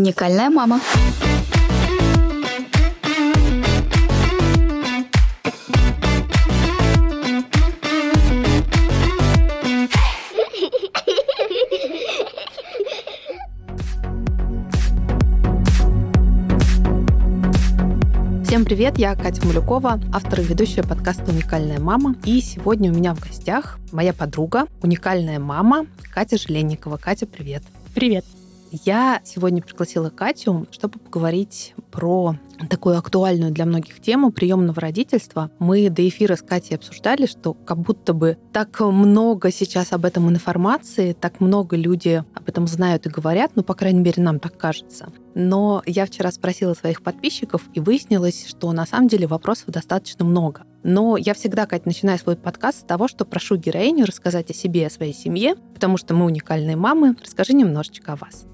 Уникальная мама. Всем привет, я Катя Малюкова, автор и ведущая подкаста «Уникальная мама». И сегодня у меня в гостях моя подруга, уникальная мама Катя Желенникова. Катя, привет. Привет. Я сегодня пригласила Катю, чтобы поговорить про такую актуальную для многих тему приемного родительства. Мы до эфира с Катей обсуждали, что как будто бы так много сейчас об этом информации, так много люди об этом знают и говорят, ну, по крайней мере, нам так кажется. Но я вчера спросила своих подписчиков, и выяснилось, что на самом деле вопросов достаточно много. Но я всегда, Катя, начинаю свой подкаст с того, что прошу героиню рассказать о себе и о своей семье, потому что мы уникальные мамы. Расскажи немножечко о вас.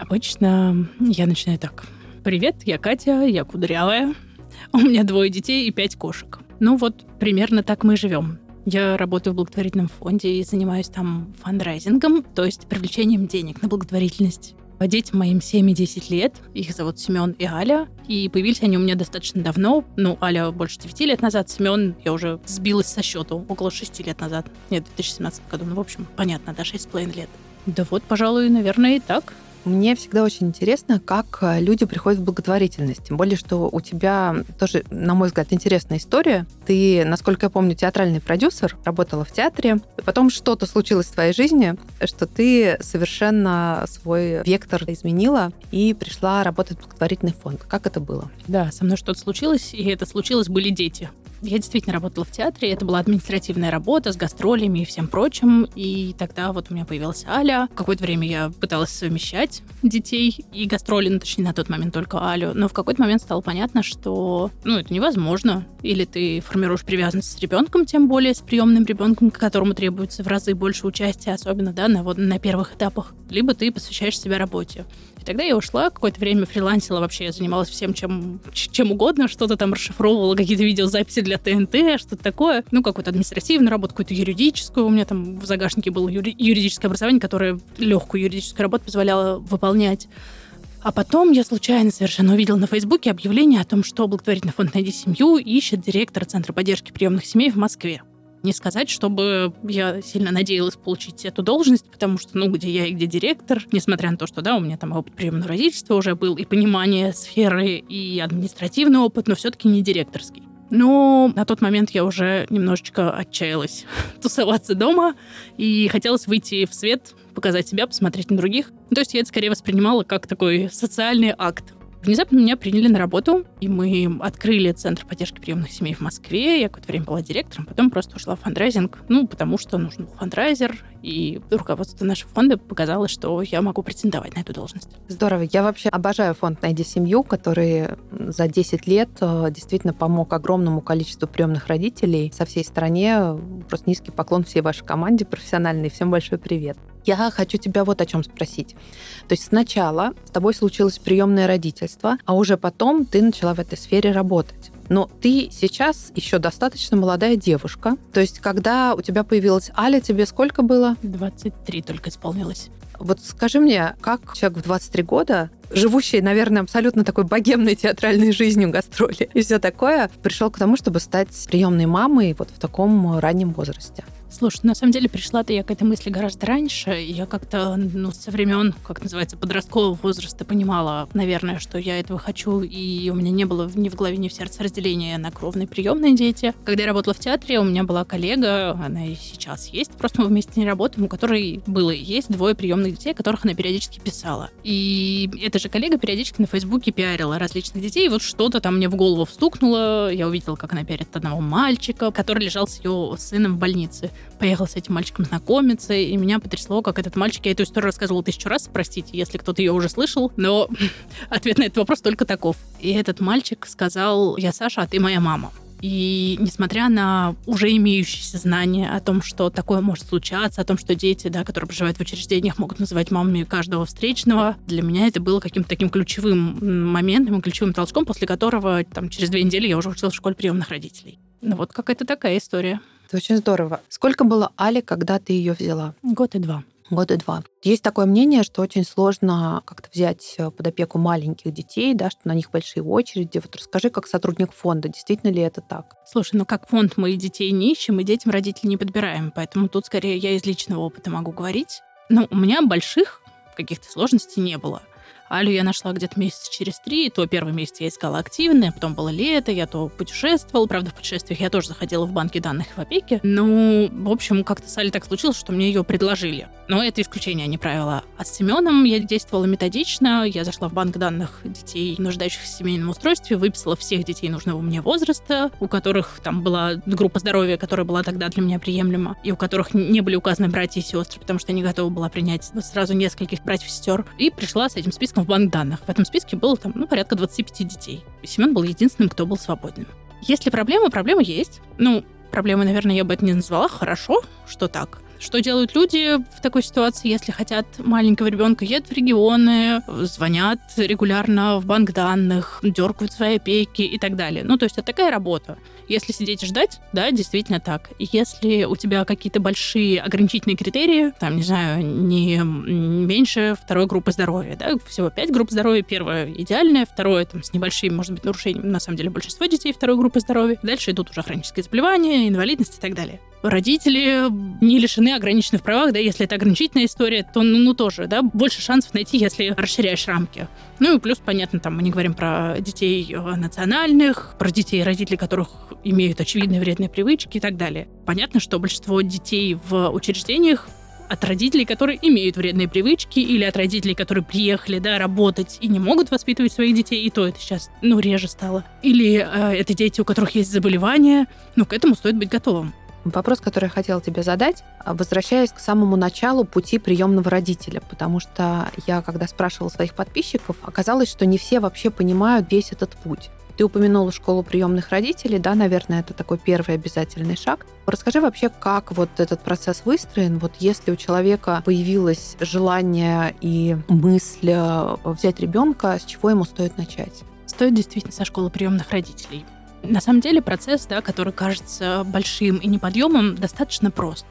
Обычно я начинаю так. Привет, я Катя, я кудрявая. У меня двое детей и пять кошек. Ну вот, примерно так мы и живем. Я работаю в благотворительном фонде и занимаюсь там фандрайзингом, то есть привлечением денег на благотворительность. Детям моим 7 и 10 лет. Их зовут Семен и Аля. И появились они у меня достаточно давно. Ну, Аля больше 9 лет назад. Семен я уже сбилась со счету около 6 лет назад. Нет, в 2017 году. Ну, в общем, понятно, да, 6,5 лет. Да вот, пожалуй, наверное, и так. Мне всегда очень интересно, как э, люди приходят в благотворительность. Тем более, что у тебя тоже, на мой взгляд, интересная история. Ты, насколько я помню, театральный продюсер, работала в театре. Потом что-то случилось в твоей жизни, что ты совершенно свой вектор изменила и пришла работать в благотворительный фонд. Как это было? Да, со мной что-то случилось, и это случилось были дети. Я действительно работала в театре, это была административная работа с гастролями и всем прочим, и тогда вот у меня появилась Аля. Какое-то время я пыталась совмещать детей и гастроли, ну, точнее, на тот момент только Алю, но в какой-то момент стало понятно, что, ну, это невозможно. Или ты формируешь привязанность с ребенком, тем более с приемным ребенком, которому требуется в разы больше участия, особенно, да, на, вот, на первых этапах, либо ты посвящаешь себя работе. И тогда я ушла, какое-то время фрилансила вообще, я занималась всем, чем, чем угодно, что-то там расшифровывала, какие-то видеозаписи для ТНТ, что-то такое. Ну, какую-то административную работу, какую-то юридическую. У меня там в загашнике было юри- юридическое образование, которое легкую юридическую работу позволяло выполнять. А потом я случайно совершенно увидела на Фейсбуке объявление о том, что благотворительный фонд «Найди семью» ищет директора Центра поддержки приемных семей в Москве. Не сказать, чтобы я сильно надеялась получить эту должность, потому что, ну, где я и где директор, несмотря на то, что, да, у меня там опыт приемного родительства уже был, и понимание сферы, и административный опыт, но все-таки не директорский. Но на тот момент я уже немножечко отчаялась тусоваться дома и хотелось выйти в свет, показать себя, посмотреть на других. То есть я это скорее воспринимала как такой социальный акт. Внезапно меня приняли на работу, и мы открыли Центр поддержки приемных семей в Москве. Я какое-то время была директором, потом просто ушла в фандрайзинг, ну, потому что нужен был фандрайзер, и руководство нашего фонда показало, что я могу претендовать на эту должность. Здорово. Я вообще обожаю фонд «Найди семью», который за 10 лет э, действительно помог огромному количеству приемных родителей со всей стране. Просто низкий поклон всей вашей команде профессиональной. Всем большой привет. Я хочу тебя вот о чем спросить. То есть сначала с тобой случилось приемное родительство, а уже потом ты начала в этой сфере работать. Но ты сейчас еще достаточно молодая девушка. То есть, когда у тебя появилась Аля, тебе сколько было? 23 только исполнилось. Вот скажи мне, как человек в 23 года, живущий, наверное, абсолютно такой богемной театральной жизнью, гастроли и все такое, пришел к тому, чтобы стать приемной мамой вот в таком раннем возрасте? Слушай, на самом деле пришла-то я к этой мысли гораздо раньше. Я как-то, ну, со времен, как называется, подросткового возраста понимала, наверное, что я этого хочу, и у меня не было ни в голове, ни в сердце разделения на кровные приемные дети. Когда я работала в театре, у меня была коллега, она и сейчас есть, просто мы вместе не работаем, у которой было и есть двое приемных детей, которых она периодически писала. И эта же коллега периодически на Фейсбуке пиарила различных детей, и вот что-то там мне в голову встукнуло, я увидела, как она пиарит одного мальчика, который лежал с ее сыном в больнице поехал с этим мальчиком знакомиться, и меня потрясло, как этот мальчик, я эту историю рассказывала тысячу раз, простите, если кто-то ее уже слышал, но ответ на этот вопрос только таков. И этот мальчик сказал, я Саша, а ты моя мама. И несмотря на уже имеющиеся знания о том, что такое может случаться, о том, что дети, да, которые проживают в учреждениях, могут называть мамами каждого встречного, для меня это было каким-то таким ключевым моментом, ключевым толчком, после которого там, через две недели я уже училась в школе приемных родителей. Ну вот какая-то такая история. Это очень здорово. Сколько было Али, когда ты ее взяла? Год и два. года два. Есть такое мнение, что очень сложно как-то взять э, под опеку маленьких детей, да, что на них большие очереди. Вот расскажи, как сотрудник фонда, действительно ли это так? Слушай, ну как фонд мы детей не ищем, и детям родителей не подбираем, поэтому тут скорее я из личного опыта могу говорить. Ну, у меня больших каких-то сложностей не было. Алю я нашла где-то месяца через три. То первый месяц я искала активно, потом было лето, я то путешествовала. Правда, в путешествиях я тоже заходила в банки данных в опеке. Ну, в общем, как-то с Алей так случилось, что мне ее предложили. Но это исключение, а не правило. А с Семеном я действовала методично. Я зашла в банк данных детей, нуждающихся в семейном устройстве, выписала всех детей нужного мне возраста, у которых там была группа здоровья, которая была тогда для меня приемлема, и у которых не были указаны братья и сестры, потому что я не готова была принять сразу нескольких братьев и сестер. И пришла с этим списком в банк данных. В этом списке было там, ну, порядка 25 детей. И Семен был единственным, кто был свободным. Если проблема, проблема есть. Ну, проблемы, наверное, я бы это не назвала. Хорошо, что так. Что делают люди в такой ситуации, если хотят маленького ребенка? Едут в регионы, звонят регулярно в банк данных, дергают свои опеки и так далее. Ну, то есть это такая работа. Если сидеть и ждать, да, действительно так. Если у тебя какие-то большие ограничительные критерии, там, не знаю, не меньше второй группы здоровья, да, всего пять групп здоровья. Первая идеальная, второе там с небольшими, может быть, нарушениями, на самом деле большинство детей второй группы здоровья. Дальше идут уже хронические заболевания, инвалидность и так далее родители не лишены ограниченных правах, да, если это ограничительная история, то, ну, ну, тоже, да, больше шансов найти, если расширяешь рамки. Ну и плюс, понятно, там мы не говорим про детей э, национальных, про детей, родители которых имеют очевидные вредные привычки и так далее. Понятно, что большинство детей в учреждениях от родителей, которые имеют вредные привычки, или от родителей, которые приехали, да, работать и не могут воспитывать своих детей, и то это сейчас, ну, реже стало. Или э, это дети, у которых есть заболевания, ну, к этому стоит быть готовым. Вопрос, который я хотела тебе задать, возвращаясь к самому началу пути приемного родителя, потому что я, когда спрашивала своих подписчиков, оказалось, что не все вообще понимают весь этот путь. Ты упомянула школу приемных родителей, да, наверное, это такой первый обязательный шаг. Расскажи вообще, как вот этот процесс выстроен, вот если у человека появилось желание и мысль э, взять ребенка, с чего ему стоит начать? Стоит действительно со школы приемных родителей. На самом деле процесс, да, который кажется большим и неподъемным, достаточно прост.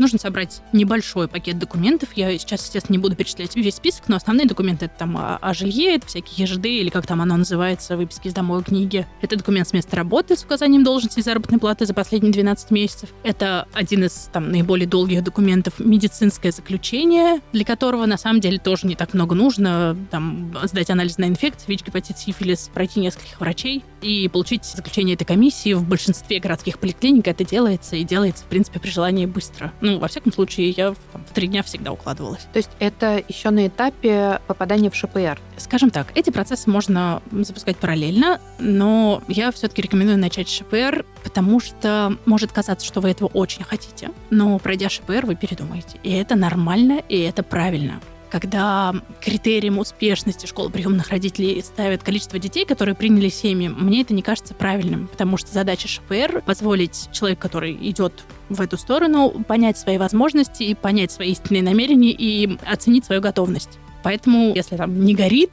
Нужно собрать небольшой пакет документов. Я сейчас, естественно, не буду перечислять весь список, но основные документы это там о, о жилье, это всякие ЕЖД или как там оно называется, выписки из домовой книги. Это документ с места работы с указанием должности и заработной платы за последние 12 месяцев. Это один из там наиболее долгих документов медицинское заключение, для которого на самом деле тоже не так много нужно. Там сдать анализ на инфекции, ВИЧ, гепатит, сифилис, пройти нескольких врачей и получить заключение этой комиссии. В большинстве городских поликлиник это делается и делается, в принципе, при желании быстро. Ну, во всяком случае, я там, в три дня всегда укладывалась. То есть это еще на этапе попадания в ШПР? Скажем так, эти процессы можно запускать параллельно, но я все-таки рекомендую начать с ШПР, потому что может казаться, что вы этого очень хотите, но пройдя ШПР, вы передумаете. И это нормально, и это правильно когда критерием успешности школы приемных родителей ставят количество детей, которые приняли семьи, мне это не кажется правильным, потому что задача ШПР — позволить человеку, который идет в эту сторону, понять свои возможности, и понять свои истинные намерения и оценить свою готовность. Поэтому, если там не горит,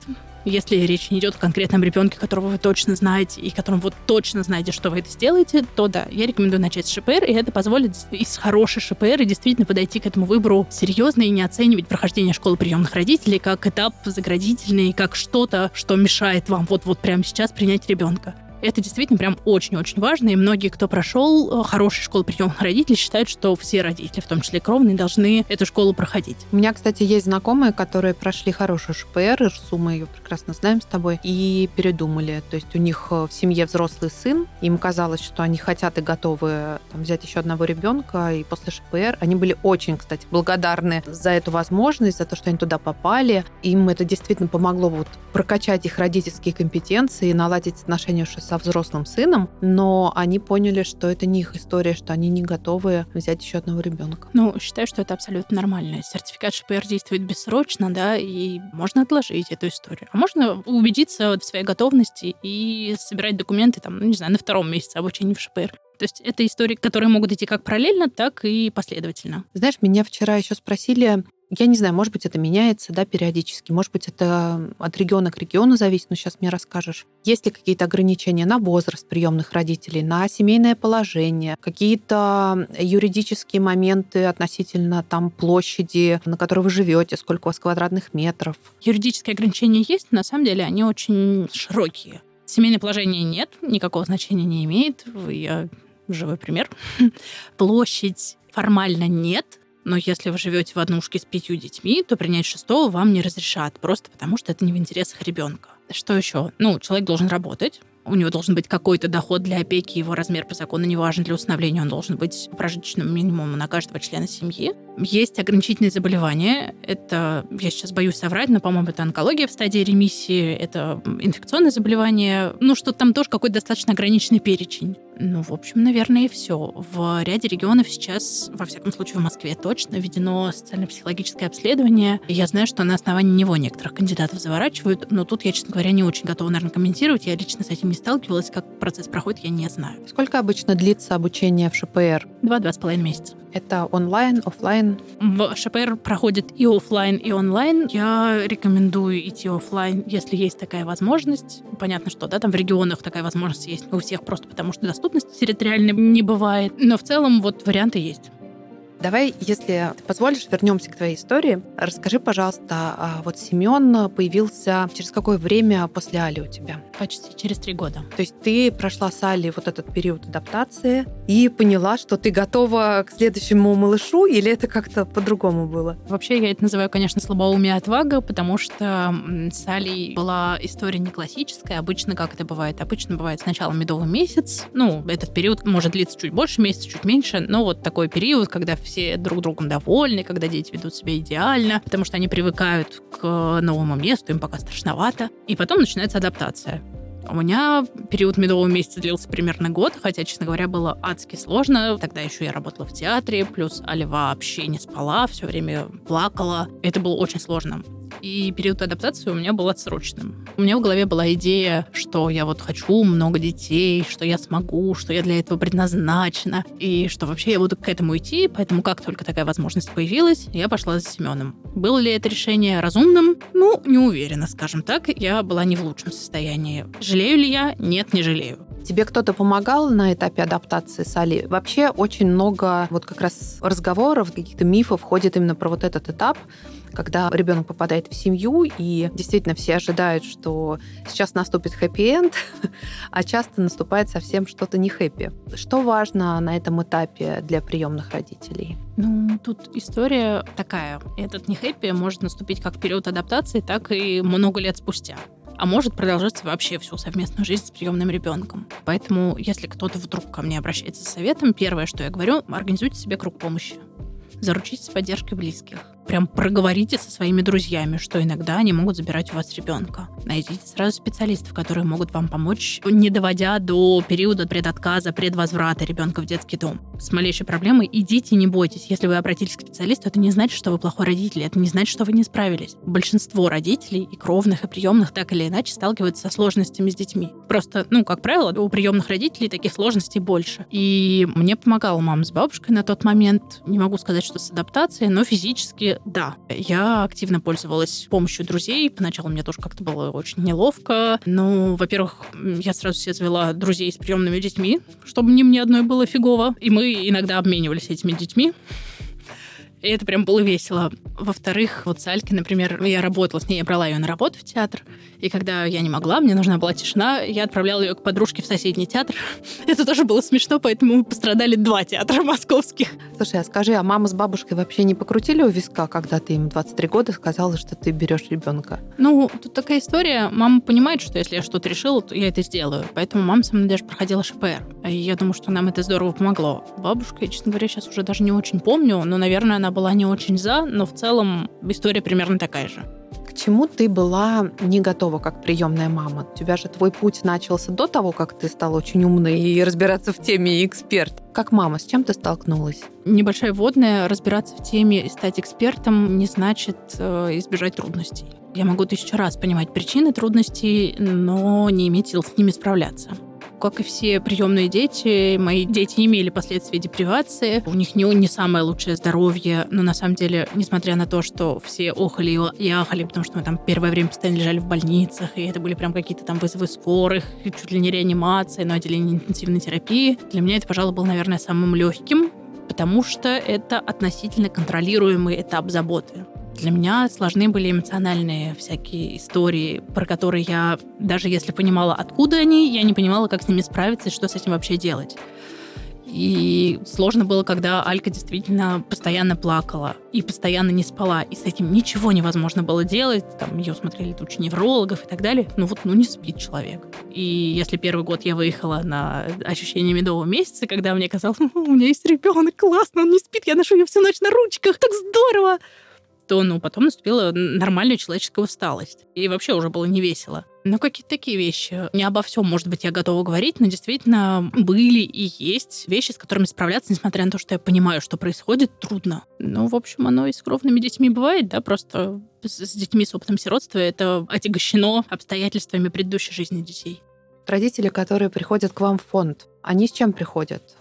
если речь не идет о конкретном ребенке, которого вы точно знаете, и которым вот точно знаете, что вы это сделаете, то да, я рекомендую начать с ШПР, и это позволит из хорошей ШПР и действительно подойти к этому выбору серьезно и не оценивать прохождение школы приемных родителей как этап заградительный, как что-то, что мешает вам вот-вот прямо сейчас принять ребенка. Это действительно прям очень-очень важно, и многие, кто прошел э, хорошую школу приемных родителей, считают, что все родители, в том числе кровные, должны эту школу проходить. У меня, кстати, есть знакомые, которые прошли хорошую ШПР, РСУ, мы ее прекрасно знаем с тобой, и передумали. То есть у них э, в семье взрослый сын, им казалось, что они хотят и готовы там, взять еще одного ребенка, и после ШПР они были очень, кстати, благодарны за эту возможность, за то, что они туда попали. Им это действительно помогло вот прокачать их родительские компетенции, наладить отношения с со взрослым сыном, но они поняли, что это не их история, что они не готовы взять еще одного ребенка. Ну, считаю, что это абсолютно нормально. Сертификат ШПР действует бессрочно, да, и можно отложить эту историю. А можно убедиться в своей готовности и собирать документы, там, ну, не знаю, на втором месяце обучения в ШПР. То есть это истории, которые могут идти как параллельно, так и последовательно. Знаешь, меня вчера еще спросили, Я не знаю, может быть, это меняется, да, периодически. Может быть, это от региона к региону зависит, но сейчас мне расскажешь. Есть ли какие-то ограничения на возраст приемных родителей, на семейное положение, какие-то юридические моменты относительно там площади, на которой вы живете, сколько у вас квадратных метров? Юридические ограничения есть, на самом деле они очень широкие. Семейное положение нет, никакого значения не имеет. Я живой пример. Площадь формально нет, но если вы живете в однушке с пятью детьми, то принять шестого вам не разрешат, просто потому что это не в интересах ребенка. Что еще? Ну, человек должен работать, у него должен быть какой-то доход для опеки, его размер по закону не важен для установления, он должен быть прожиточным минимумом на каждого члена семьи. Есть ограничительные заболевания, это, я сейчас боюсь соврать, но, по-моему, это онкология в стадии ремиссии, это инфекционные заболевания, ну, что там тоже какой-то достаточно ограниченный перечень. Ну, в общем, наверное, и все. В ряде регионов сейчас, во всяком случае в Москве точно, введено социально-психологическое обследование. Я знаю, что на основании него некоторых кандидатов заворачивают, но тут я, честно говоря, не очень готова, наверное, комментировать. Я лично с этим не сталкивалась. Как процесс проходит, я не знаю. Сколько обычно длится обучение в ШПР? Два-два с половиной месяца. Это онлайн, офлайн? В ШПР проходит и офлайн, и онлайн. Я рекомендую идти офлайн, если есть такая возможность. Понятно, что да, там в регионах такая возможность есть у всех, просто потому что доступности территориальной не бывает. Но в целом вот варианты есть. Давай, если ты позволишь, вернемся к твоей истории. Расскажи, пожалуйста, а вот Семен появился через какое время после Али у тебя? Почти через три года. То есть ты прошла с Али вот этот период адаптации и поняла, что ты готова к следующему малышу, или это как-то по-другому было? Вообще, я это называю, конечно, слабоумие отвага, потому что с Али была история не классическая. Обычно, как это бывает? Обычно бывает сначала медовый месяц. Ну, этот период может длиться чуть больше месяца, чуть меньше, но вот такой период, когда все друг другом довольны, когда дети ведут себя идеально, потому что они привыкают к новому месту, им пока страшновато. И потом начинается адаптация. У меня период медового месяца длился примерно год, хотя, честно говоря, было адски сложно. Тогда еще я работала в театре, плюс Аля вообще не спала, все время плакала. Это было очень сложно. И период адаптации у меня был отсроченным. У меня в голове была идея, что я вот хочу много детей, что я смогу, что я для этого предназначена, и что вообще я буду к этому идти, поэтому как только такая возможность появилась, я пошла за Семеном. Было ли это решение разумным? Ну, не уверена, скажем так. Я была не в лучшем состоянии. Жалею ли я? Нет, не жалею. Тебе кто-то помогал на этапе адаптации с Али? Вообще очень много вот как раз разговоров, каких-то мифов ходит именно про вот этот этап, когда ребенок попадает в семью, и действительно все ожидают, что сейчас наступит хэппи-энд, а часто наступает совсем что-то не хэппи. Что важно на этом этапе для приемных родителей? Ну, тут история такая. Этот не хэппи может наступить как в период адаптации, так и много лет спустя а может продолжаться вообще всю совместную жизнь с приемным ребенком. Поэтому, если кто-то вдруг ко мне обращается с советом, первое, что я говорю, организуйте себе круг помощи. Заручитесь поддержкой близких прям проговорите со своими друзьями, что иногда они могут забирать у вас ребенка. Найдите сразу специалистов, которые могут вам помочь, не доводя до периода предотказа, предвозврата ребенка в детский дом. С малейшей проблемой идите, не бойтесь. Если вы обратились к специалисту, это не значит, что вы плохой родитель, это не значит, что вы не справились. Большинство родителей, и кровных, и приемных, так или иначе сталкиваются со сложностями с детьми. Просто, ну, как правило, у приемных родителей таких сложностей больше. И мне помогала мама с бабушкой на тот момент. Не могу сказать, что с адаптацией, но физически да, я активно пользовалась помощью друзей. Поначалу мне тоже как-то было очень неловко. Ну, во-первых, я сразу себе завела друзей с приемными детьми, чтобы не мне одной было фигово. И мы иногда обменивались этими детьми. И это прям было весело. Во-вторых, вот с Алькой, например, я работала с ней, я брала ее на работу в театр. И когда я не могла, мне нужна была тишина, я отправляла ее к подружке в соседний театр. Это тоже было смешно, поэтому мы пострадали два театра московских. Слушай, а скажи, а мама с бабушкой вообще не покрутили у виска, когда ты им 23 года сказала, что ты берешь ребенка? Ну, тут такая история. Мама понимает, что если я что-то решила, то я это сделаю. Поэтому мама со мной даже проходила ШПР. И я думаю, что нам это здорово помогло. Бабушка, я, честно говоря, сейчас уже даже не очень помню, но, наверное, она была не очень за, но в целом история примерно такая же чему ты была не готова как приемная мама? У тебя же твой путь начался до того, как ты стала очень умной и разбираться в теме и эксперт. Как мама, с чем ты столкнулась? Небольшая вводная. Разбираться в теме и стать экспертом не значит э, избежать трудностей. Я могу тысячу раз понимать причины трудностей, но не иметь сил с ними справляться. Как и все приемные дети, мои дети имели последствия депривации. У них не, не самое лучшее здоровье, но на самом деле, несмотря на то, что все охали и ахали, потому что мы там первое время постоянно лежали в больницах, и это были прям какие-то там вызовы скорых, чуть ли не реанимации, но отделение интенсивной терапии, для меня это, пожалуй, был, наверное, самым легким, потому что это относительно контролируемый этап заботы. Для меня сложны были эмоциональные всякие истории, про которые я, даже если понимала, откуда они, я не понимала, как с ними справиться и что с этим вообще делать. И сложно было, когда Алька действительно постоянно плакала и постоянно не спала. И с этим ничего невозможно было делать. Там ее смотрели тучи неврологов и так далее. Ну вот, ну не спит человек. И если первый год я выехала на ощущение медового месяца, когда мне казалось, у меня есть ребенок, классно, он не спит, я ношу ее всю ночь на ручках, так здорово то ну, потом наступила нормальная человеческая усталость. И вообще уже было не весело. Ну, какие-то такие вещи. Не обо всем, может быть, я готова говорить, но действительно были и есть вещи, с которыми справляться, несмотря на то, что я понимаю, что происходит, трудно. Ну, в общем, оно и с кровными детьми бывает, да, просто с детьми с опытом сиротства это отягощено обстоятельствами предыдущей жизни детей. Родители, которые приходят к вам в фонд, они с чем приходят?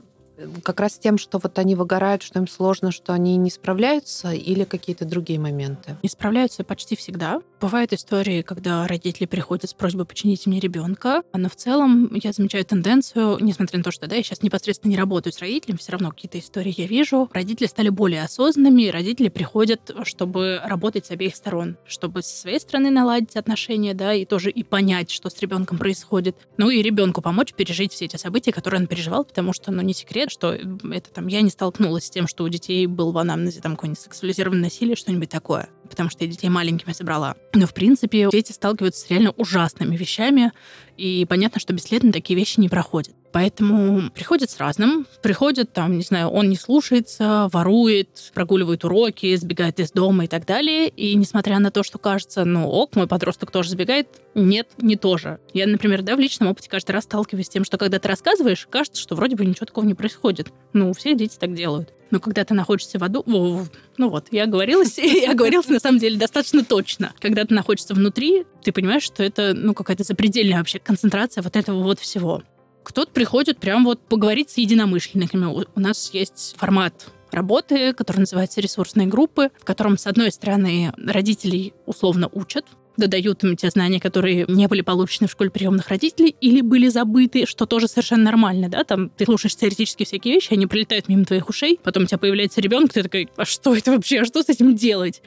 Как раз тем, что вот они выгорают, что им сложно, что они не справляются, или какие-то другие моменты? Не справляются почти всегда. Бывают истории, когда родители приходят с просьбой починить мне ребенка, но в целом я замечаю тенденцию, несмотря на то, что да, я сейчас непосредственно не работаю с родителями, все равно какие-то истории я вижу. Родители стали более осознанными, родители приходят, чтобы работать с обеих сторон, чтобы со своей стороны наладить отношения, да, и тоже и понять, что с ребенком происходит. Ну и ребенку помочь пережить все эти события, которые он переживал, потому что, ну, не секрет, лет, что это там я не столкнулась с тем, что у детей был в анамнезе там какое-нибудь сексуализированное насилие, что-нибудь такое. Потому что я детей маленькими собрала. Но, в принципе, дети сталкиваются с реально ужасными вещами, и понятно, что бесследно такие вещи не проходят. Поэтому приходят с разным. Приходят, там, не знаю, он не слушается, ворует, прогуливает уроки, сбегает из дома и так далее. И несмотря на то, что кажется, ну ок, мой подросток тоже сбегает, нет, не тоже. Я, например, да, в личном опыте каждый раз сталкиваюсь с тем, что когда ты рассказываешь, кажется, что вроде бы ничего такого не происходит. Ну, все дети так делают. Но когда ты находишься в аду... Ну вот, я говорилась, я говорилась на самом деле достаточно точно. Когда ты находишься внутри, ты понимаешь, что это, ну, какая-то запредельная вообще концентрация вот этого вот всего. Кто-то приходит прям вот поговорить с единомышленниками. У нас есть формат работы, который называется ресурсные группы, в котором, с одной стороны, родителей условно учат, додают им те знания, которые не были получены в школе приемных родителей или были забыты, что тоже совершенно нормально, да, там ты слушаешь теоретически всякие вещи, они прилетают мимо твоих ушей, потом у тебя появляется ребенок, ты такой, а что это вообще, а что с этим делать?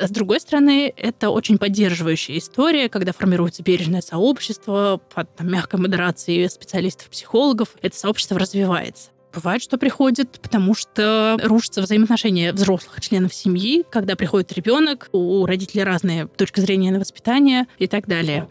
С другой стороны, это очень поддерживающая история, когда формируется бережное сообщество под там, мягкой модерацией специалистов-психологов. Это сообщество развивается. Бывает, что приходит, потому что рушатся взаимоотношения взрослых членов семьи, когда приходит ребенок, у родителей разные точки зрения на воспитание и так далее.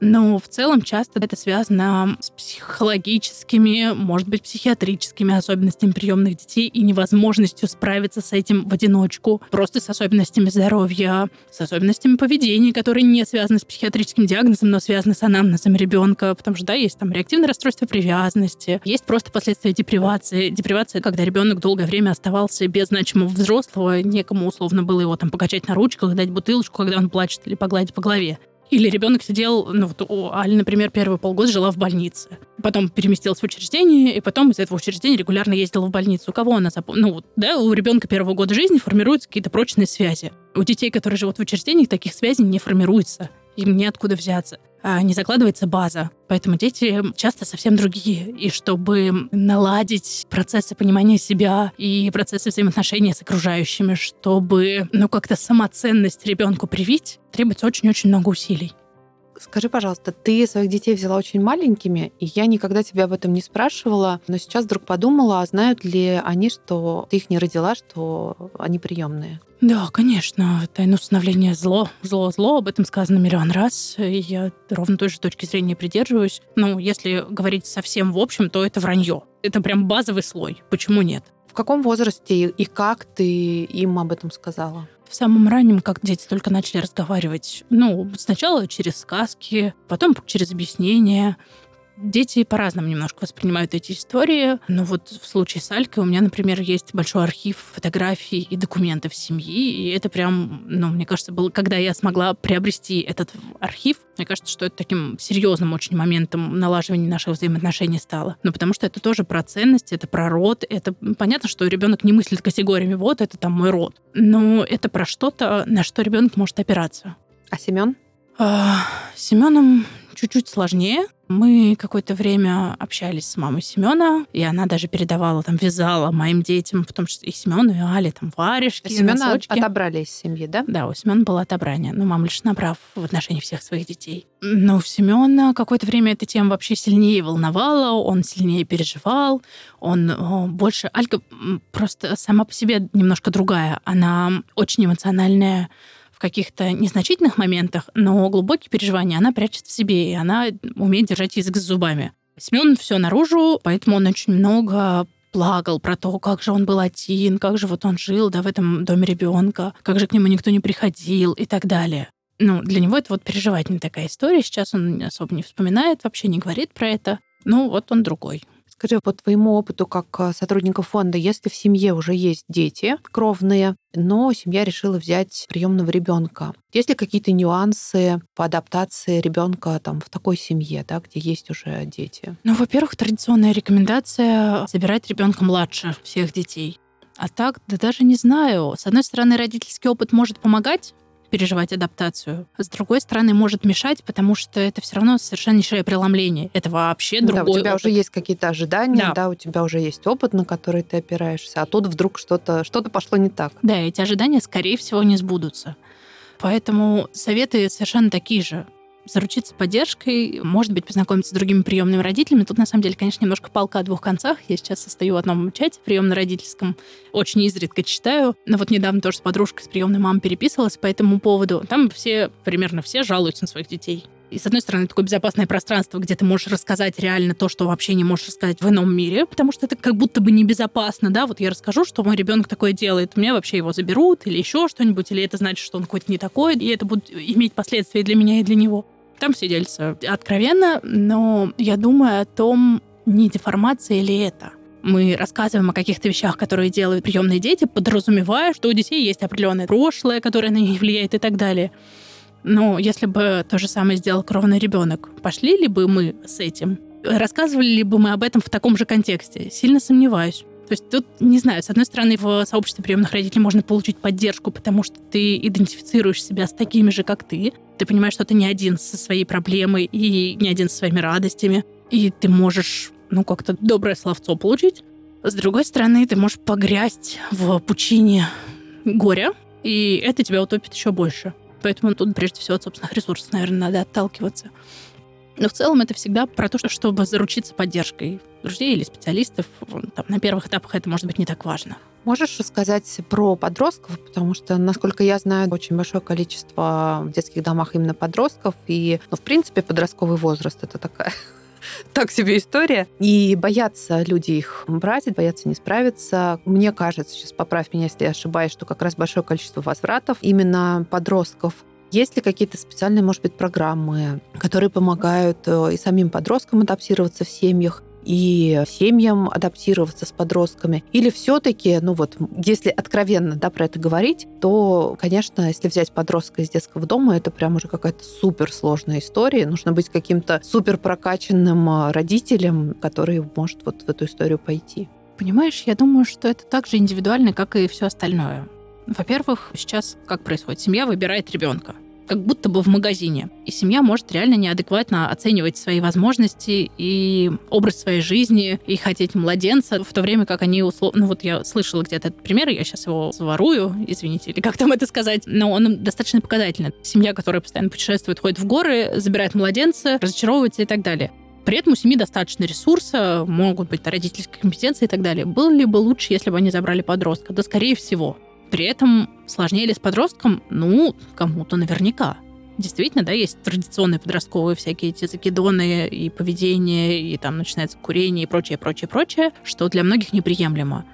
Но в целом часто это связано с психологическими, может быть, психиатрическими особенностями приемных детей и невозможностью справиться с этим в одиночку. Просто с особенностями здоровья, с особенностями поведения, которые не связаны с психиатрическим диагнозом, но связаны с анамнезом ребенка. Потому что, да, есть там реактивное расстройство привязанности, есть просто последствия депривации. Депривация, когда ребенок долгое время оставался без значимого взрослого, некому условно было его там покачать на ручках, дать бутылочку, когда он плачет, или погладить по голове. Или ребенок сидел, ну вот у Али, например, первые полгода жила в больнице. Потом переместилась в учреждение, и потом из этого учреждения регулярно ездила в больницу. У кого она запомнила? Ну, да, у ребенка первого года жизни формируются какие-то прочные связи. У детей, которые живут в учреждениях, таких связей не формируется. Им неоткуда взяться. А, не закладывается база. Поэтому дети часто совсем другие. И чтобы наладить процессы понимания себя и процессы взаимоотношения с окружающими, чтобы, ну, как-то самоценность ребенку привить, требуется очень-очень много усилий. Скажи, пожалуйста, ты своих детей взяла очень маленькими, и я никогда тебя об этом не спрашивала, но сейчас вдруг подумала, а знают ли они, что ты их не родила, что они приемные? Да, конечно. Тайну становления зло. Зло, зло. Об этом сказано миллион раз. И я ровно той же точки зрения придерживаюсь. Ну, если говорить совсем в общем, то это вранье. Это прям базовый слой. Почему нет? В каком возрасте и как ты им об этом сказала? В самом раннем, как дети только начали разговаривать. Ну, сначала через сказки, потом через объяснения. Дети по-разному немножко воспринимают эти истории. Но вот в случае с Алькой у меня, например, есть большой архив фотографий и документов семьи. И это прям, ну, мне кажется, было, когда я смогла приобрести этот архив, мне кажется, что это таким серьезным очень моментом налаживания наших взаимоотношений стало. Ну, потому что это тоже про ценности, это про род. Это понятно, что ребенок не мыслит категориями, вот это там мой род. Но это про что-то, на что ребенок может опираться. А Семен? А, Семеном чуть-чуть сложнее. Мы какое-то время общались с мамой Семена, и она даже передавала, там, вязала моим детям, в том числе и Семену, и Али, там, варежки, а Семена носочки. отобрали из семьи, да? Да, у Семена было отобрание. Но мама лишь прав в отношении всех своих детей. Но у Семена какое-то время эта тема вообще сильнее волновала, он сильнее переживал, он о, больше... Алька просто сама по себе немножко другая. Она очень эмоциональная, каких-то незначительных моментах, но глубокие переживания она прячет в себе, и она умеет держать язык за зубами. Семен все наружу, поэтому он очень много плакал про то, как же он был один, как же вот он жил, да, в этом доме ребенка, как же к нему никто не приходил и так далее. Ну, для него это вот переживательная такая история. Сейчас он особо не вспоминает, вообще не говорит про это. Ну, вот он другой. Скажи, по твоему опыту как а, сотрудника фонда, если в семье уже есть дети кровные, но семья решила взять приемного ребенка, есть ли какие-то нюансы по адаптации ребенка там в такой семье, да, где есть уже дети? Ну, во-первых, традиционная рекомендация забирать ребенка младше всех детей. А так, да даже не знаю. С одной стороны, родительский опыт может помогать, переживать адаптацию. С другой стороны, может мешать, потому что это все равно совершеннейшее преломление. Это вообще другой Да, у тебя опыт. уже есть какие-то ожидания, да. да, у тебя уже есть опыт, на который ты опираешься, а тут вдруг что-то что пошло не так. Да, эти ожидания, скорее всего, не сбудутся. Поэтому советы совершенно такие же заручиться поддержкой, может быть, познакомиться с другими приемными родителями. Тут, на самом деле, конечно, немножко палка о двух концах. Я сейчас состою в одном чате приемно-родительском, очень изредка читаю. Но вот недавно тоже с подружкой, с приемной мамой переписывалась по этому поводу. Там все, примерно все жалуются на своих детей. И, с одной стороны, такое безопасное пространство, где ты можешь рассказать реально то, что вообще не можешь рассказать в ином мире, потому что это как будто бы небезопасно, да, вот я расскажу, что мой ребенок такое делает, у меня вообще его заберут или еще что-нибудь, или это значит, что он какой-то не такой, и это будет иметь последствия для меня и для него. Там делится откровенно, но я думаю о том, не деформация ли это. Мы рассказываем о каких-то вещах, которые делают приемные дети, подразумевая, что у детей есть определенное прошлое, которое на них влияет и так далее. Но если бы то же самое сделал кровный ребенок, пошли ли бы мы с этим? Рассказывали ли бы мы об этом в таком же контексте? Сильно сомневаюсь. То есть тут, не знаю, с одной стороны, в сообществе приемных родителей можно получить поддержку, потому что ты идентифицируешь себя с такими же, как ты. Ты понимаешь, что ты не один со своей проблемой и не один со своими радостями. И ты можешь, ну, как-то доброе словцо получить. С другой стороны, ты можешь погрязть в пучине горя, и это тебя утопит еще больше. Поэтому тут прежде всего от собственных ресурсов, наверное, надо отталкиваться. Но в целом это всегда про то, чтобы заручиться поддержкой друзей или специалистов. Там, на первых этапах это может быть не так важно. Можешь рассказать про подростков, потому что, насколько я знаю, очень большое количество в детских домах именно подростков, и, ну, в принципе, подростковый возраст — это такая так себе история. И боятся люди их брать, боятся не справиться. Мне кажется, сейчас поправь меня, если я ошибаюсь, что как раз большое количество возвратов именно подростков есть ли какие-то специальные, может быть, программы, которые помогают э, и самим подросткам адаптироваться в семьях, и семьям адаптироваться с подростками? Или все-таки, ну вот, если откровенно да, про это говорить, то, конечно, если взять подростка из детского дома, это прям уже какая-то суперсложная история. Нужно быть каким-то супер прокачанным а, родителем, который может вот в эту историю пойти. Понимаешь, я думаю, что это так же индивидуально, как и все остальное. Во-первых, сейчас как происходит? Семья выбирает ребенка как будто бы в магазине. И семья может реально неадекватно оценивать свои возможности и образ своей жизни, и хотеть младенца, в то время как они условно... Ну вот я слышала где-то этот пример, я сейчас его заворую, извините, или как там это сказать, но он достаточно показательный. Семья, которая постоянно путешествует, ходит в горы, забирает младенца, разочаровывается и так далее. При этом у семьи достаточно ресурса, могут быть родительские компетенции и так далее. Было ли бы лучше, если бы они забрали подростка? Да, скорее всего. При этом сложнее ли с подростком? Ну, кому-то наверняка. Действительно, да, есть традиционные подростковые всякие эти закидоны и поведение, и там начинается курение и прочее, прочее, прочее, что для многих неприемлемо.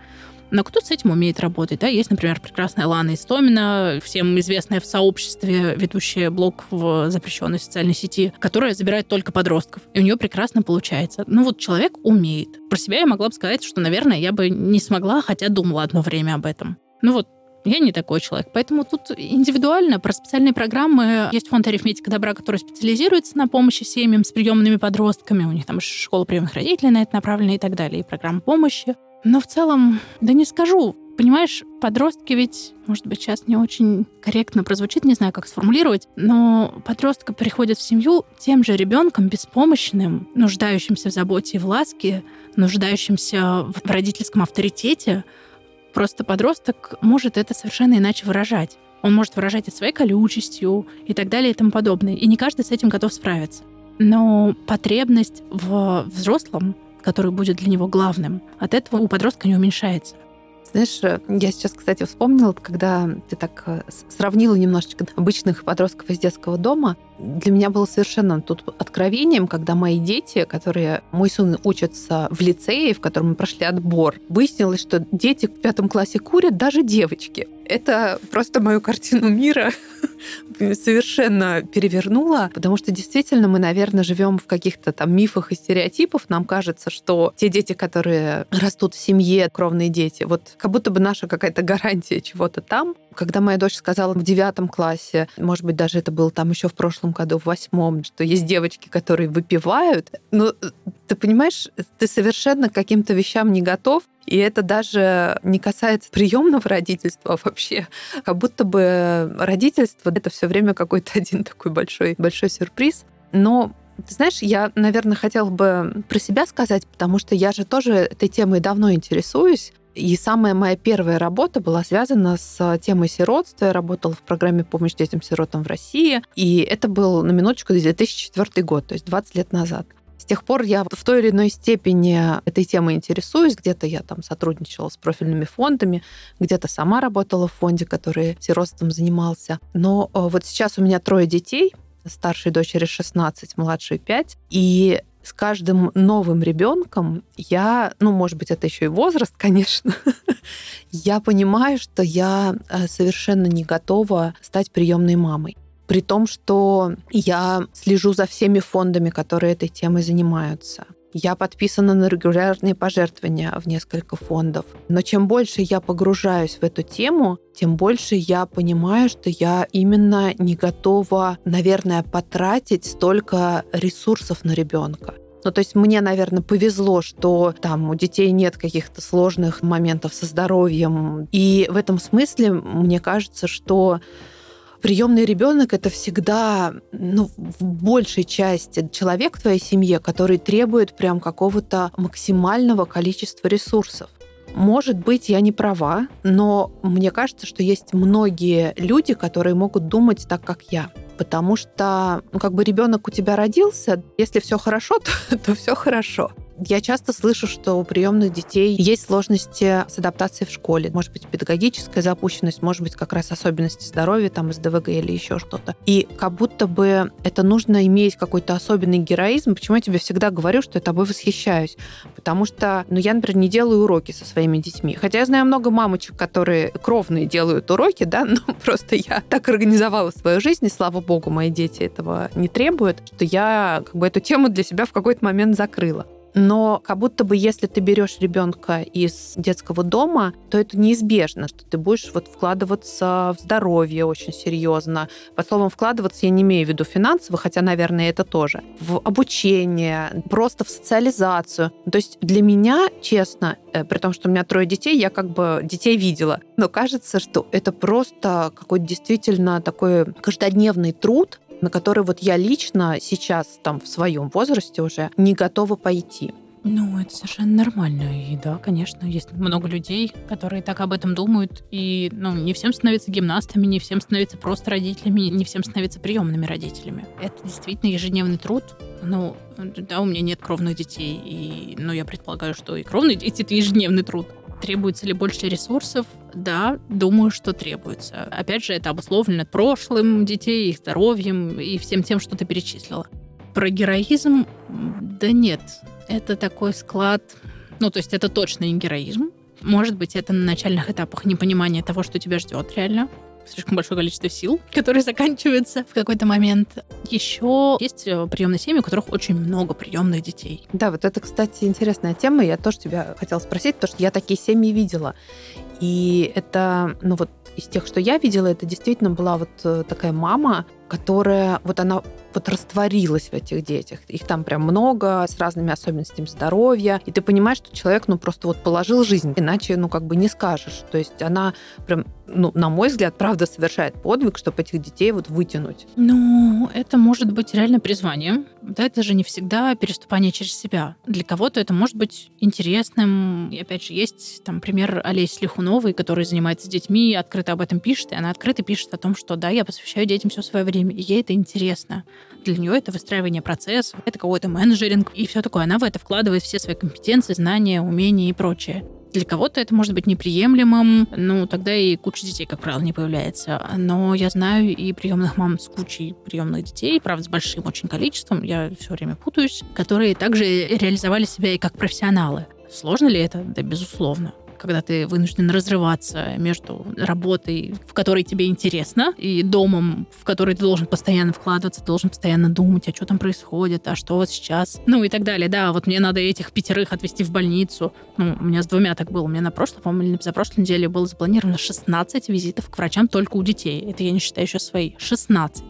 Но кто с этим умеет работать? Да? Есть, например, прекрасная Лана Истомина, всем известная в сообществе, ведущая блог в запрещенной социальной сети, которая забирает только подростков. И у нее прекрасно получается. Ну вот человек умеет. Про себя я могла бы сказать, что, наверное, я бы не смогла, хотя думала одно время об этом. Ну вот я не такой человек. Поэтому тут индивидуально про специальные программы. Есть фонд «Арифметика добра», который специализируется на помощи семьям с приемными подростками. У них там школа приемных родителей на это направлена и так далее, и программа помощи. Но в целом, да не скажу. Понимаешь, подростки ведь, может быть, сейчас не очень корректно прозвучит, не знаю, как сформулировать, но подростка приходит в семью тем же ребенком беспомощным, нуждающимся в заботе и в ласке, нуждающимся в родительском авторитете, Просто подросток может это совершенно иначе выражать. Он может выражать это своей колючестью и так далее и тому подобное. И не каждый с этим готов справиться. Но потребность в взрослом, который будет для него главным, от этого у подростка не уменьшается. Знаешь, э, я сейчас, кстати, вспомнила, когда ты так э, сравнила немножечко обычных подростков из детского дома, для меня было совершенно тут откровением, когда мои дети, которые... Мой сын учится в лицее, в котором мы прошли отбор, выяснилось, что дети в пятом классе курят, даже девочки. Это просто мою картину мира совершенно перевернуло, потому что действительно мы, наверное, живем в каких-то там мифах и стереотипах. Нам кажется, что те дети, которые растут в семье, кровные дети, вот как будто бы наша какая-то гарантия чего-то там. Когда моя дочь сказала в девятом классе, может быть, даже это было там еще в прошлом году, в восьмом, что есть девочки, которые выпивают, ну, ты понимаешь, ты совершенно к каким-то вещам не готов, и это даже не касается приемного родительства вообще. Как будто бы родительство это все время какой-то один такой большой, большой сюрприз. Но ты знаешь, я, наверное, хотела бы про себя сказать, потому что я же тоже этой темой давно интересуюсь. И самая моя первая работа была связана с темой сиротства. Я работала в программе «Помощь детям-сиротам в России». И это был, на минуточку, 2004 год, то есть 20 лет назад. С тех пор я в той или иной степени этой темой интересуюсь. Где-то я там сотрудничала с профильными фондами, где-то сама работала в фонде, который сиротством занимался. Но э, вот сейчас у меня трое детей, старшей дочери 16, младшей 5. И с каждым новым ребенком я, ну, может быть, это еще и возраст, конечно, я понимаю, что я э, совершенно не готова стать приемной мамой. При том, что я слежу за всеми фондами, которые этой темой занимаются. Я подписана на регулярные пожертвования в несколько фондов. Но чем больше я погружаюсь в эту тему, тем больше я понимаю, что я именно не готова, наверное, потратить столько ресурсов на ребенка. Ну, то есть мне, наверное, повезло, что там у детей нет каких-то сложных моментов со здоровьем. И в этом смысле мне кажется, что приемный ребенок это всегда, ну, в большей части человек в твоей семье, который требует прям какого-то максимального количества ресурсов. Может быть, я не права, но мне кажется, что есть многие люди, которые могут думать так, как я. Потому что, ну, как бы ребенок у тебя родился, если все хорошо, то, то все хорошо. Я часто слышу, что у приемных детей есть сложности с адаптацией в школе. Может быть, педагогическая запущенность, может быть, как раз особенности здоровья, там, из ДВГ или еще что-то. И как будто бы это нужно иметь какой-то особенный героизм. Почему я тебе всегда говорю, что я тобой восхищаюсь? Потому что, ну, я, например, не делаю уроки со своими детьми. Хотя я знаю много мамочек, которые кровные делают уроки, да, но просто я так организовала свою жизнь, и слава богу, мои дети этого не требуют, что я как бы эту тему для себя в какой-то момент закрыла. Но как будто бы если ты берешь ребенка из детского дома, то это неизбежно, что ты будешь вот вкладываться в здоровье очень серьезно. Под словом вкладываться я не имею в виду финансово, хотя, наверное, это тоже. В обучение, просто в социализацию. То есть для меня, честно, э, при том, что у меня трое детей, я как бы детей видела. Но кажется, что это просто какой-то действительно такой каждодневный труд, на который вот я лично сейчас, там, в своем возрасте уже не готова пойти. Ну, это совершенно нормально. И да, конечно, есть много людей, которые так об этом думают. И ну, не всем становятся гимнастами, не всем становятся просто родителями, не всем становятся приемными родителями. Это действительно ежедневный труд. Ну, да, у меня нет кровных детей. И, ну, я предполагаю, что и кровные дети — это ежедневный труд. Требуется ли больше ресурсов? Да, думаю, что требуется. Опять же, это обусловлено прошлым детей, их здоровьем и всем тем, что ты перечислила. Про героизм? Да нет. Это такой склад... Ну, то есть это точно не героизм. Может быть, это на начальных этапах непонимание того, что тебя ждет реально слишком большое количество сил, которые заканчиваются в какой-то момент. Еще есть э, приемные семьи, у которых очень много приемных детей. Да, вот это, кстати, интересная тема. Я тоже тебя хотела спросить, потому что я такие семьи видела. И это, ну вот из тех, что я видела, это действительно была вот э, такая мама, которая, вот она вот растворилась в этих детях. Их там прям много, с разными особенностями здоровья. И ты понимаешь, что человек, ну, просто вот положил жизнь. Иначе, ну, как бы не скажешь. То есть она прям, ну, на мой взгляд, правда совершает подвиг, чтобы этих детей вот вытянуть. Ну, это может быть реально призванием. Да, это же не всегда переступание через себя. Для кого-то это может быть интересным. И опять же, есть там пример Олеси Лихуновой, которая занимается детьми, открыто об этом пишет, и она открыто пишет о том, что да, я посвящаю детям все свое время, и ей это интересно. Для нее это выстраивание процесса, это какой-то менеджеринг и все такое. Она в это вкладывает все свои компетенции, знания, умения и прочее. Для кого-то это может быть неприемлемым, ну, тогда и куча детей, как правило, не появляется. Но я знаю и приемных мам с кучей приемных детей, правда, с большим очень количеством, я все время путаюсь, которые также реализовали себя и как профессионалы. Сложно ли это? Да, безусловно когда ты вынужден разрываться между работой, в которой тебе интересно, и домом, в который ты должен постоянно вкладываться, должен постоянно думать, а что там происходит, а что вот сейчас, ну и так далее. Да, вот мне надо этих пятерых отвезти в больницу. Ну, у меня с двумя так было. У меня на прошлой, по-моему, за прошлой неделе было запланировано 16 визитов к врачам только у детей. Это я не считаю еще свои. 16.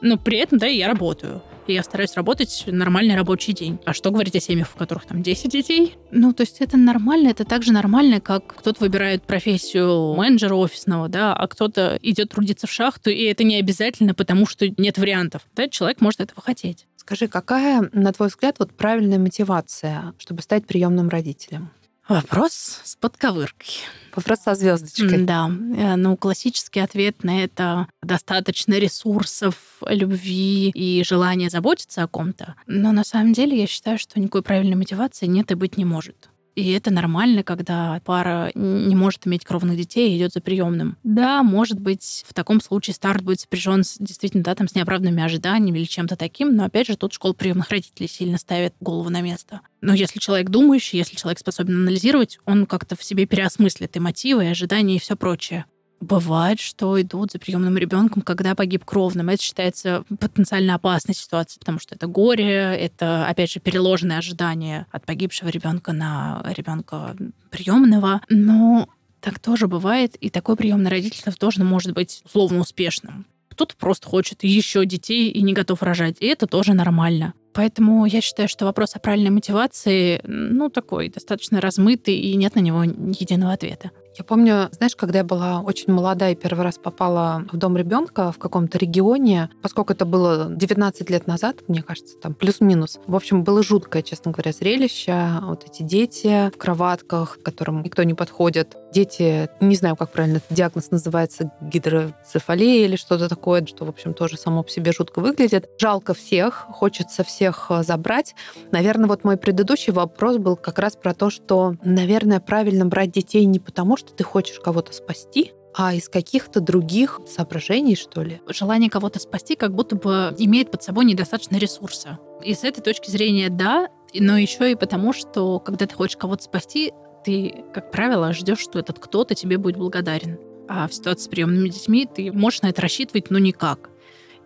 Но при этом, да, я работаю и я стараюсь работать нормальный рабочий день. А что говорить о семьях, в которых там 10 детей? Ну, то есть это нормально, это так же нормально, как кто-то выбирает профессию менеджера офисного, да, а кто-то идет трудиться в шахту, и это не обязательно, потому что нет вариантов. Да, человек может этого хотеть. Скажи, какая, на твой взгляд, вот правильная мотивация, чтобы стать приемным родителем? Вопрос с подковыркой. Вопрос со звездочкой. Да. Э, ну, классический ответ на это достаточно ресурсов, любви и желания заботиться о ком-то. Но на самом деле я считаю, что никакой правильной мотивации нет и быть не может. И это нормально, когда пара не может иметь кровных детей и идет за приемным. Да, может быть, в таком случае старт будет сопряжен с, действительно, да, там, с неоправданными ожиданиями или чем-то таким, но опять же, тут школа приемных родителей сильно ставит голову на место. Но если человек думающий, если человек способен анализировать, он как-то в себе переосмыслит и мотивы, и ожидания, и все прочее. Бывает, что идут за приемным ребенком, когда погиб кровным. Это считается потенциально опасной ситуацией, потому что это горе, это, опять же, переложенное ожидание от погибшего ребенка на ребенка приемного. Но так тоже бывает, и такое приемное родительство тоже может быть условно успешным. Кто-то просто хочет еще детей и не готов рожать, и это тоже нормально. Поэтому я считаю, что вопрос о правильной мотивации, ну, такой достаточно размытый, и нет на него единого ответа. Я помню, знаешь, когда я была очень молода и первый раз попала в дом ребенка в каком-то регионе, поскольку это было 19 лет назад, мне кажется, там плюс-минус. В общем, было жуткое, честно говоря, зрелище. Вот эти дети в кроватках, к которым никто не подходит. Дети, не знаю, как правильно этот диагноз называется, гидроцефалия или что-то такое, что, в общем, тоже само по себе жутко выглядит. Жалко всех, хочется всех э, забрать. Наверное, вот мой предыдущий вопрос был как раз про то, что, наверное, правильно брать детей не потому, что ты хочешь кого-то спасти, а из каких-то других соображений, что ли? Желание кого-то спасти как будто бы имеет под собой недостаточно ресурса. И с этой точки зрения, да, но еще и потому, что когда ты хочешь кого-то спасти, ты, как правило, ждешь, что этот кто-то тебе будет благодарен. А в ситуации с приемными детьми ты можешь на это рассчитывать, но никак.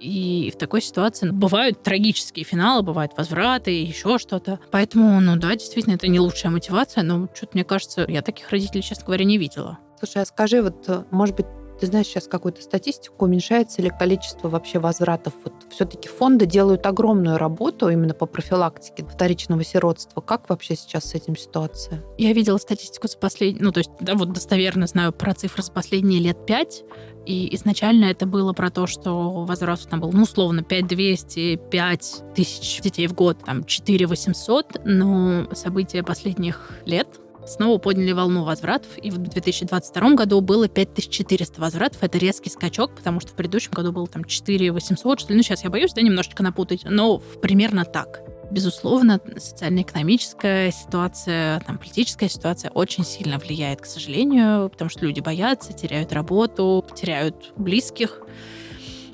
И в такой ситуации бывают трагические финалы, бывают возвраты, еще что-то. Поэтому, ну да, действительно, это не лучшая мотивация, но что-то, мне кажется, я таких родителей, честно говоря, не видела. Слушай, а скажи, вот, может быть, ты знаешь сейчас какую-то статистику, уменьшается ли количество вообще возвратов? Вот все-таки фонды делают огромную работу именно по профилактике вторичного сиротства. Как вообще сейчас с этим ситуация? Я видела статистику за последние, ну то есть, да, вот достоверно знаю про цифры за последние лет пять. И изначально это было про то, что возврат там был, ну, условно, 5200, 5 тысяч детей в год, там, 4 800, но события последних лет снова подняли волну возвратов, и в 2022 году было 5400 возвратов. Это резкий скачок, потому что в предыдущем году было там 4800, что ли. Ну, сейчас я боюсь, да, немножечко напутать, но примерно так. Безусловно, социально-экономическая ситуация, там, политическая ситуация очень сильно влияет, к сожалению, потому что люди боятся, теряют работу, теряют близких.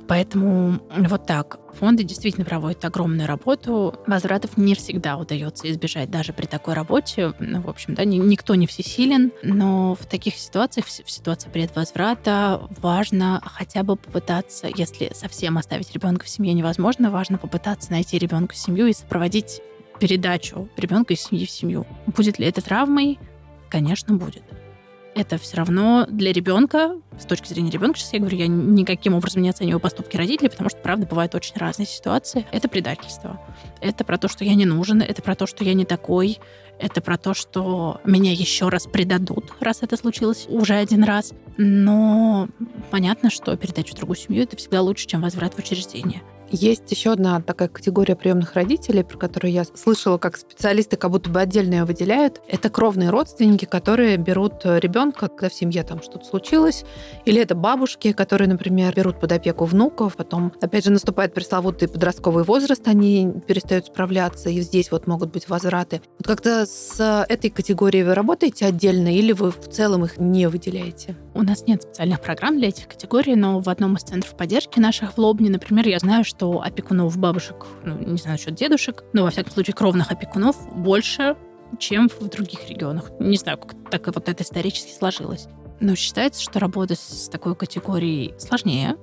Поэтому вот так. Фонды действительно проводят огромную работу. Возвратов не всегда удается избежать даже при такой работе. Ну, в общем, да, никто не всесилен, но в таких ситуациях, в ситуации предвозврата, важно хотя бы попытаться, если совсем оставить ребенка в семье невозможно, важно попытаться найти ребенка в семью и сопроводить передачу ребенка из семьи в семью. Будет ли это травмой? Конечно, будет это все равно для ребенка, с точки зрения ребенка, сейчас я говорю, я никаким образом не оцениваю поступки родителей, потому что, правда, бывают очень разные ситуации. Это предательство. Это про то, что я не нужен, это про то, что я не такой, это про то, что меня еще раз предадут, раз это случилось уже один раз. Но понятно, что передача в другую семью это всегда лучше, чем возврат в учреждение. Есть еще одна такая категория приемных родителей, про которую я слышала, как специалисты как будто бы отдельно ее выделяют. Это кровные родственники, которые берут ребенка, когда в семье там что-то случилось, или это бабушки, которые, например, берут под опеку внуков, потом, опять же, наступает пресловутый подростковый возраст, они перестают справляться, и здесь вот могут быть возвраты. Вот как-то с этой категорией вы работаете отдельно, или вы в целом их не выделяете? У нас нет специальных программ для этих категорий, но в одном из центров поддержки наших в Лобне, например, я знаю, что что опекунов бабушек, ну, не знаю насчет дедушек, но, во всяком случае, кровных опекунов больше, чем в других регионах. Не знаю, как так вот это исторически сложилось. Но считается, что работа с такой категорией сложнее.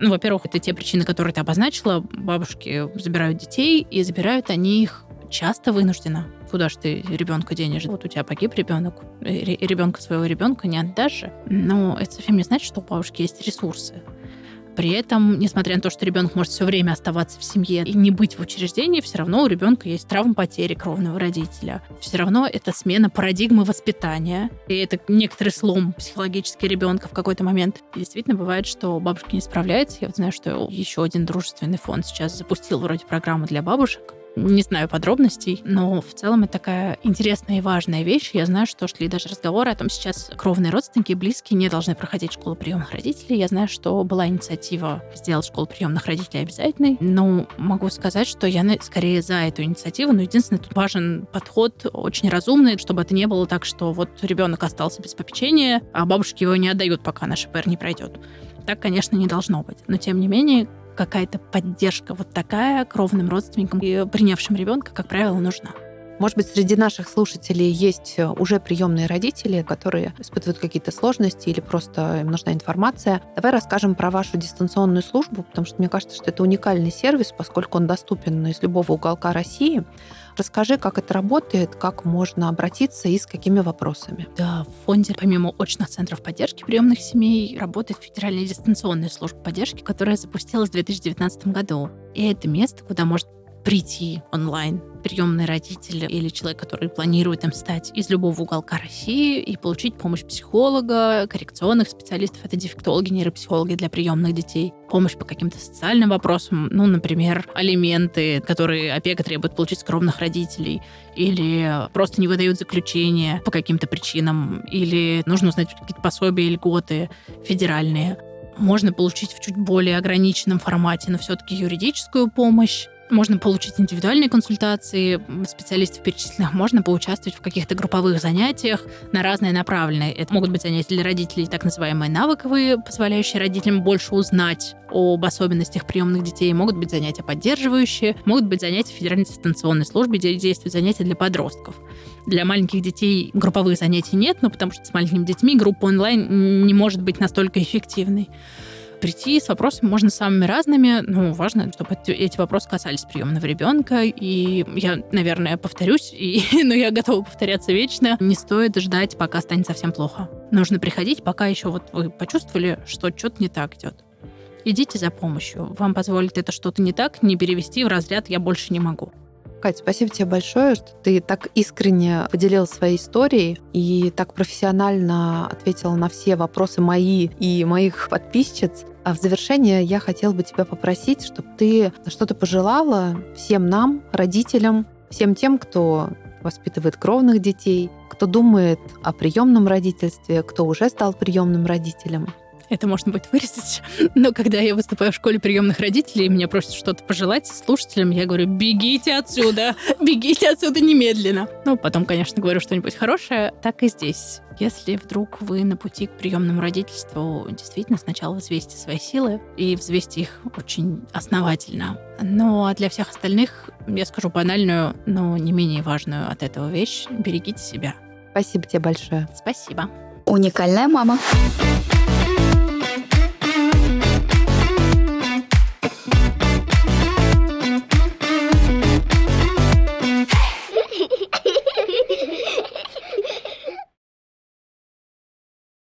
Ну, во-первых, это те причины, которые ты обозначила. Бабушки забирают детей, и забирают они их часто вынужденно. Куда же ты ребенка денешь? Вот у тебя погиб ребенок, ребенка своего ребенка не отдашь же. Но это совсем не значит, что у бабушки есть ресурсы. При этом, несмотря на то, что ребенок может все время оставаться в семье и не быть в учреждении, все равно у ребенка есть травма потери кровного родителя. Все равно это смена парадигмы воспитания. И это некоторый слом психологический ребенка в какой-то момент. И действительно бывает, что бабушка не справляется. Я вот знаю, что еще один дружественный фонд сейчас запустил вроде программу для бабушек, не знаю подробностей, но в целом это такая интересная и важная вещь. Я знаю, что шли даже разговоры о том, сейчас кровные родственники и близкие не должны проходить школу приемных родителей. Я знаю, что была инициатива сделать школу приемных родителей обязательной. Но могу сказать, что я скорее за эту инициативу. Но единственное, тут важен подход очень разумный, чтобы это не было так, что вот ребенок остался без попечения, а бабушки его не отдают, пока наш ПР не пройдет. Так, конечно, не должно быть. Но, тем не менее, какая-то поддержка вот такая кровным родственникам и принявшим ребенка, как правило, нужна. Может быть, среди наших слушателей есть э, уже приемные родители, которые испытывают какие-то сложности или просто им нужна информация. Давай расскажем про вашу дистанционную службу, потому что мне кажется, что это уникальный сервис, поскольку он доступен из любого уголка России. Расскажи, как это работает, как можно обратиться и с какими вопросами. Да, в фонде помимо очных центров поддержки приемных семей работает федеральная дистанционная служба поддержки, которая запустилась в 2019 году. И это место, куда может прийти онлайн приемный родитель или человек, который планирует им стать из любого уголка России и получить помощь психолога, коррекционных специалистов, это дефектологи, нейропсихологи для приемных детей, помощь по каким-то социальным вопросам, ну, например, алименты, которые опека требует получить с кровных родителей, или просто не выдают заключение по каким-то причинам, или нужно узнать какие-то пособия льготы федеральные. Можно получить в чуть более ограниченном формате, но все-таки юридическую помощь можно получить индивидуальные консультации специалистов перечисленных, можно поучаствовать в каких-то групповых занятиях на разные направленные. Это могут быть занятия для родителей, так называемые навыковые, позволяющие родителям больше узнать об особенностях приемных детей, могут быть занятия поддерживающие, могут быть занятия в Федеральной дистанционной службе, где действуют занятия для подростков. Для маленьких детей групповых занятий нет, но потому что с маленькими детьми группа онлайн не может быть настолько эффективной прийти с вопросами можно самыми разными. Ну, важно, чтобы эти вопросы касались приемного ребенка. И я, наверное, повторюсь, и, но я готова повторяться вечно. Не стоит ждать, пока станет совсем плохо. Нужно приходить, пока еще вот вы почувствовали, что что-то не так идет. Идите за помощью. Вам позволит это что-то не так, не перевести в разряд «я больше не могу». Катя, спасибо тебе большое, что ты так искренне поделилась своей историей и так профессионально ответила на все вопросы мои и моих подписчиц. А в завершение я хотела бы тебя попросить, чтобы ты что-то пожелала всем нам, родителям, всем тем, кто воспитывает кровных детей, кто думает о приемном родительстве, кто уже стал приемным родителем. Это можно будет вырезать. Но когда я выступаю в школе приемных родителей, и мне просят что-то пожелать слушателям, я говорю, бегите отсюда, бегите отсюда немедленно. Ну, потом, конечно, говорю что-нибудь хорошее. Так и здесь. Если вдруг вы на пути к приемному родительству, действительно сначала взвесьте свои силы и взвесьте их очень основательно. Ну, а для всех остальных я скажу банальную, но не менее важную от этого вещь. Берегите себя. Спасибо тебе большое. Спасибо. Уникальная мама.